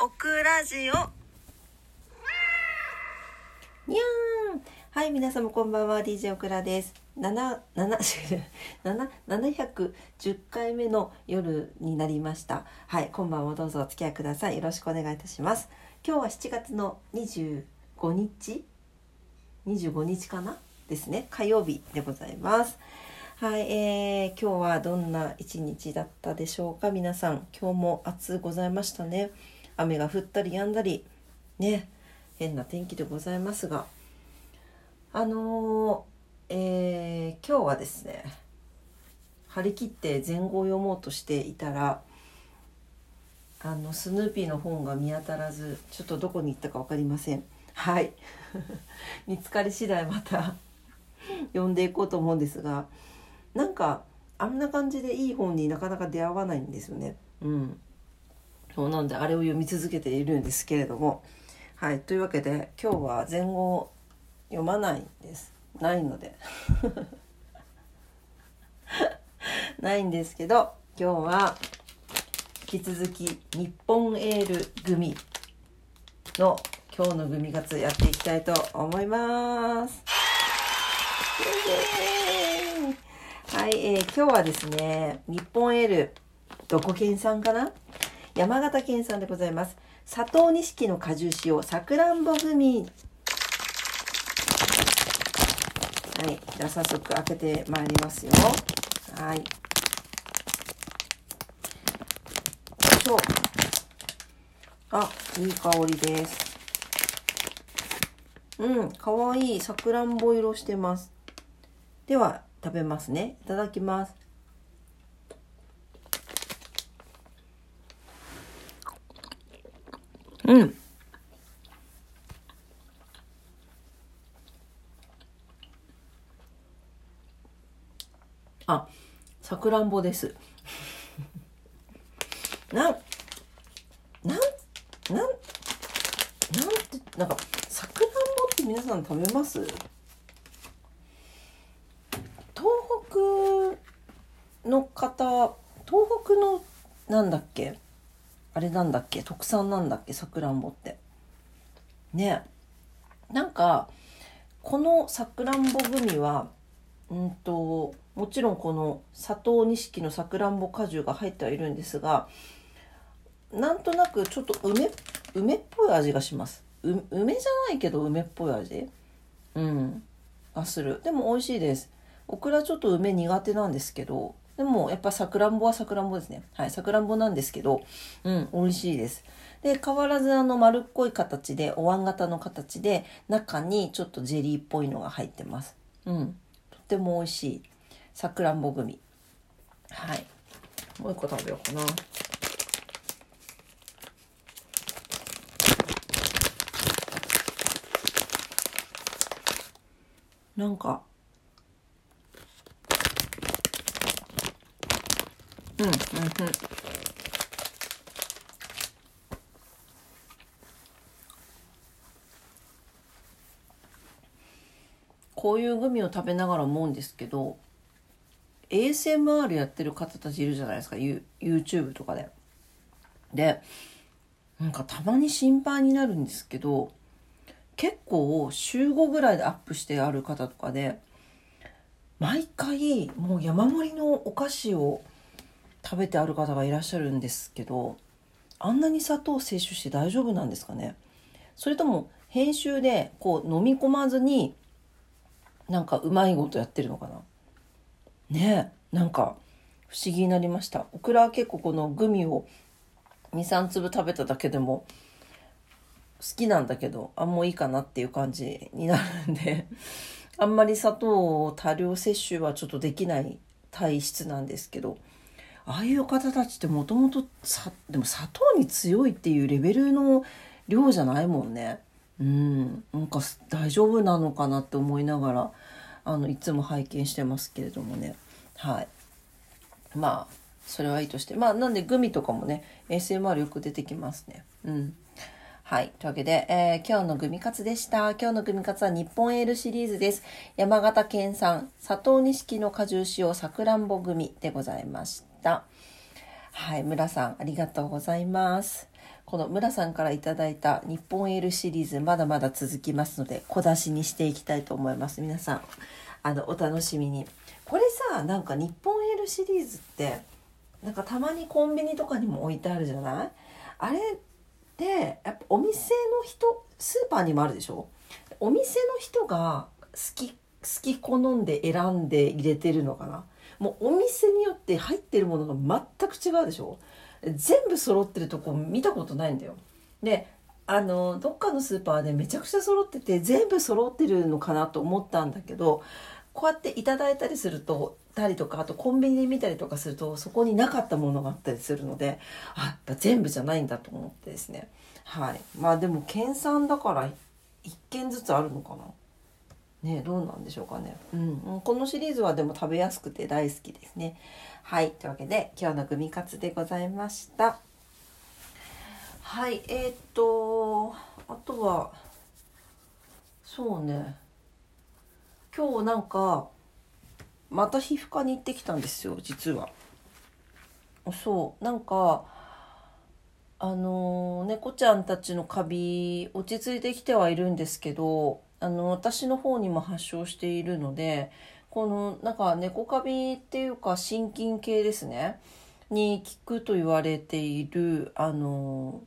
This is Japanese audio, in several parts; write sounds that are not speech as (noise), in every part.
オクラジオ。にゃーん。はい皆様こんばんは。DJ オクラです。710 (laughs) 回目の夜になりました。はい今晩もどうぞお付き合いください。よろしくお願いいたします。今日は7月の25日？25日かな？ですね。火曜日でございます。はい、えー、今日はどんな一日だったでしょうか？皆さん今日も暑ございましたね。雨が降ったり止んだりね変な天気でございますが。あのー、えー、今日はですね張り切って前後を読もうとしていたらあのスヌーピーの本が見当たらずちょっとどこに行ったか分かりません。はい。(laughs) 見つかり次第また (laughs) 読んでいこうと思うんですがなんかあんな感じでいい本になかなか出会わないんですよね。うん。そうなんであれを読み続けているんですけれどもはいというわけで今日は前後読まないんです。ないので。(laughs) ないんですけど今日は引き続き日本エール組の今日のグミ活やっていきたいと思います。はい、えー、今日はですね日本エールどこ県産かな？山形県産でございます。佐藤錦の果汁使用さくらんぼグミはいじゃあ早速開けてまいりますよ。はい。そうあいい香りです。うんかわいい。さくらんぼ色してます。では食べますね。いただきますうん。あ、さくらんぼです。(laughs) なん、なん、なん、なんて、なんか、さくらんぼって皆さん食べます？東北の方、東北の、なんだっけ？あれなんだっけ？特産なんだっけ？さくらんぼって。ね。なんかこのさくらんぼグミはうんともちろんこの佐藤錦のさくらんぼ果汁が入ってはいるんですがなんとなくちょっと梅梅っぽい味がします梅じゃないけど梅っぽい味うんあするでも美味しいですオクラちょっと梅苦手なんですけどでもやっぱさくらんぼはさくらんぼですね。はい、さくらんぼなんですけど、うん、美味しいです。で、変わらずあの丸っこい形で、お椀型の形で、中にちょっとジェリーっぽいのが入ってます。うん、っても美味しい。さくらんぼグミ。はい。もう一個食べようかな。なんか、うん、うん、うん。こういうグミを食べながら思うんですけど ASMR やってる方たちいるじゃないですか YouTube とかで。でなんかたまに心配になるんですけど結構週5ぐらいでアップしてある方とかで毎回もう山盛りのお菓子を食べてある方がいらっしゃるんですけどあんなに砂糖摂取して大丈夫なんですかねそれとも編集でこう飲み込まずになんかうまいことやってるのかな？ねえなんか不思議になりましたオクラは結構このグミを23粒食べただけでも好きなんだけどあもういいかなっていう感じになるんであんまり砂糖を多量摂取はちょっとできない体質なんですけどああいう方たちってもともとでも砂糖に強いっていうレベルの量じゃないもんね。うんなんか大丈夫なのかなって思いながらあのいつも拝見してますけれどもねはいまあそれはいいとしてまあなんでグミとかもね ASMR よく出てきますねうんはい。というわけで、えー、今日のグミカツでした。今日のグミカツは日本エールシリーズです。山形県産、佐藤錦の果汁使用さくらんぼグミでございました。はい、村さんありがとうございます。この村さんからいいた日本エールシリーズまだまだ続きますので小出しにしていきたいと思います。皆さんあのお楽しみに。これさなんか日本エールシリーズってなんかたまにコンビニとかにも置いてあるじゃない？あれってやっぱお店の人スーパーにもあるでしょ？お店の人が好き好き好んで選んで入れてるのかな？もうお店によって入ってるものが全く違うでしょ？全部揃ってるとこ見たことないんだよ。であのどっかのスーパーでめちゃくちゃ揃ってて全部揃ってるのかなと思ったんだけどこうやっていただいたりするとたりとかあとコンビニで見たりとかするとそこになかったものがあったりするのであやっぱ全部じゃないんだと思ってですね。はい。まあでも県産だから1軒ずつあるのかな。ねどうなんでしょうかね、うん、このシリーズはでも食べやすくて大好きですね。はいというわけで今日のグミカツでございました。はいえー、っとあとはそうね。今日なんかまた皮膚科に行ってきたんですよ実は。そうなんかあの猫ちゃんたちのカビ落ち着いてきてはいるんですけどあの私の方にも発症しているのでこのなんか猫カビっていうか心筋系ですね。に効くと言われているあの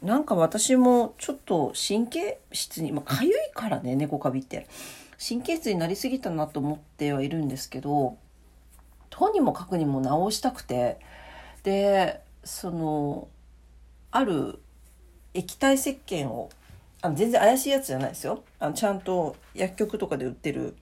なんか私もちょっと神経質にまあ、痒いからね猫カビって。神経質になりすぎたなと思ってはいるんですけどとにもかくにも治したくて。でそのある液体石鹸をあの全然怪しいやつじゃないですよ。あのちゃんと薬局とかで売ってる。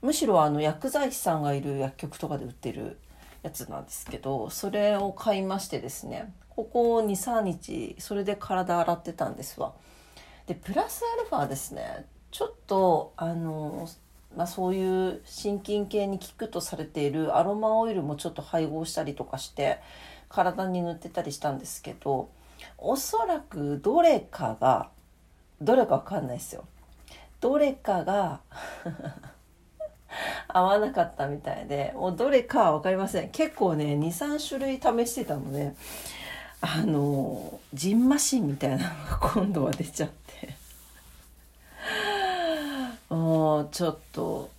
むしろあの薬剤師さんがいる薬局とかで売ってるやつなんですけどそれを買いましてですね。ここ23日それで体洗ってたんですわ。でプラスアルファですね。ちょっとあの、まあ、そういう心筋系に効くとされているアロマオイルもちょっと配合したりとかして体に塗ってたりしたんですけどおそらくどれかがどれかわかんないですよ。どれかが (laughs) 合わなかったみたいでもうどれかは分かりません。結構ね23種類試してたのであのジンマシンみたいなのが今度は出ちゃって。もうちょっと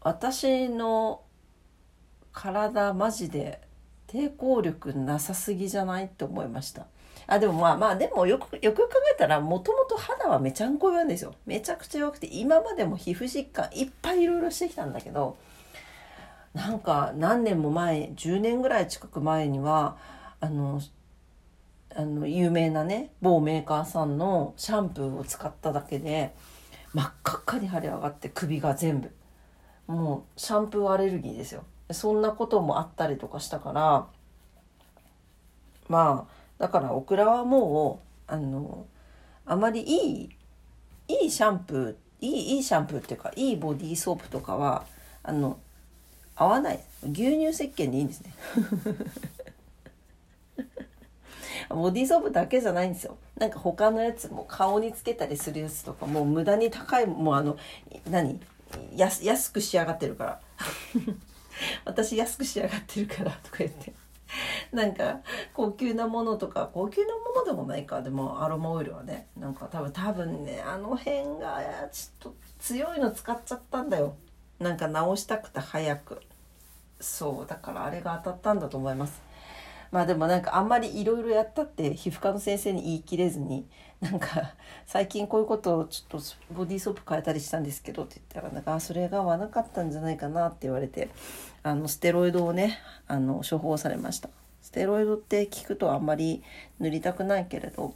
私の体マジで抵抗力なさすぎじゃない？って思いました。あでもまあまあでもよくよく考えたらもともと肌はめちゃんこ弱いんですよ。めちゃくちゃ弱くて今までも皮膚疾患いっぱいいろいろしてきたんだけどなんか何年も前10年ぐらい近く前にはあのあの有名なね某メーカーさんのシャンプーを使っただけで真っ赤っかに腫れ上がって首が全部。もうシャンプーアレルギーですよ。そんなこともあったりとかしたからまあだからオクラはもうあのあまりいいいいシャンプーいいいいシャンプーっていうかいいボディーソープとかはあの合わない。牛乳石鹸でいいんですね。(laughs) ボディーソープだけじゃないんですよ。なんか他のやつも顔につけたりするやつとかもう無駄に高いもうあの何？安安く仕上がってるから。(laughs) 私安く仕上がってるからとか言って。(laughs) なんか高級なものとか高級なものでもないか。でもアロマオイルはねなんか多分多分ねあの辺がちょっと強いの使っちゃったんだよ。なんか直したくて早く。そうだからあれが当たったんだと思います。まあでもなんかあんまりいろいろやったって皮膚科の先生に言い切れずになんか最近こういうことをちょっとボディーソープ変えたりしたんですけどって言ったらなんかそれが合わなかったんじゃないかなって言われてあのステロイドをねあの処方されました。ステロイドって聞くとあんまり塗りたくないけれど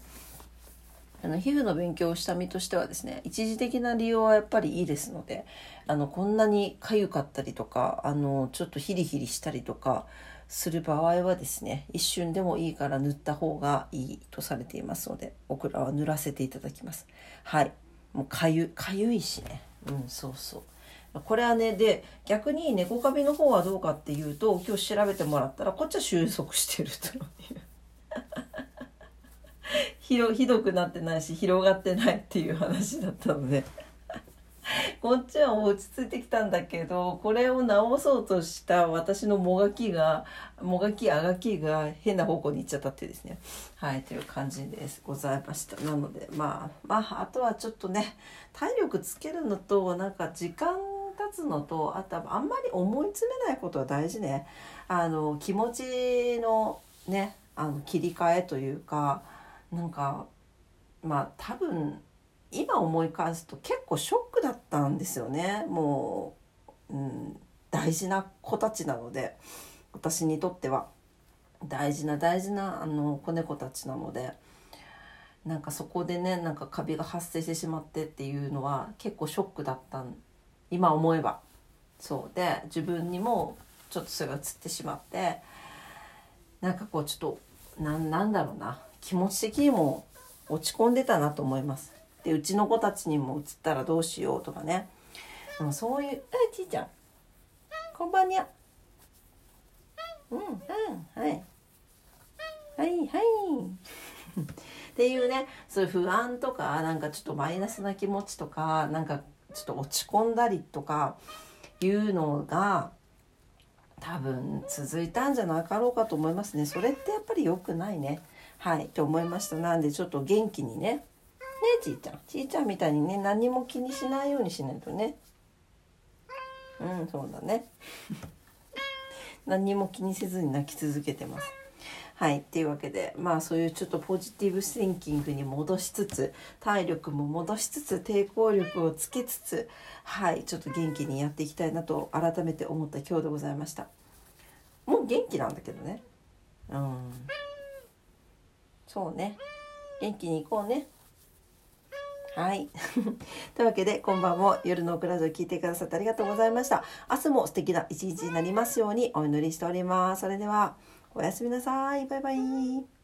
あの皮膚の勉強をした身としてはですね一時的な利用はやっぱりいいですのであのこんなに痒かったりとかあのちょっとヒリヒリしたりとかする場合はですね一瞬でもいいから塗った方がいいとされていますのでオクラは塗らせていただきます。はい。もうかゆかゆいしね。うんそうそう。これはねで逆に猫カビの方はどうかっていうと今日調べてもらったらこっちは収束してるという。(laughs) ひどひどくなってないし広がってないっていう話だったので。こっちは落ち着いてきたんだけどこれを直そうとした私のもがきがもがきあがきが変な方向に行っちゃったってですね。はいという感じですございました。なのでまあまああとはちょっとね体力つけるのとなんか時間経つのとあとあんまり思い詰めないことは大事ね。あの気持ちのねあの切り替えというかなんかまあ多分今思い返すと結構ショックだったんですよね。もう、うん、大事な子たちなので私にとっては。大事な大事なあの子猫たちなのでなんかそこでねなんかカビが発生してしまってっていうのは結構ショックだったん今思えば。そうで自分にもちょっとそれが映ってしまってなんかこうちょっとななんだろうな。気持ち的にも落ち込んでたなと思います。でうちの子たちにも移ったらどうしようとかね。でもそういう「あちいちゃん。こんばんにゃ」うんうんはい。はいはい。(laughs) っていうねそういう不安とかなんかちょっとマイナスな気持ちとかなんかちょっと落ち込んだりとかいうのが多分続いたんじゃなかろうかと思いますね。それってやっぱり良くないね。はい。と思いました。なんでちょっと元気にね。ねちーちゃん。ちーちゃんみたいにね何も気にしないようにしないとね。うんそうだね。(laughs) 何も気にせずに泣き続けてます。はいっていうわけでまあそういうちょっとポジティブシンキングに戻しつつ体力も戻しつつ抵抗力をつけつつはいちょっと元気にやっていきたいなと改めて思った今日でございましたもう元気なんだけどねうんそうね元気に行こうねはい。(laughs) というわけで、今晩も夜のオクラジオ聞いてくださってありがとうございました。明日も素敵な一日になりますようにお祈りしております。それでは、おやすみなさい。バイバイ。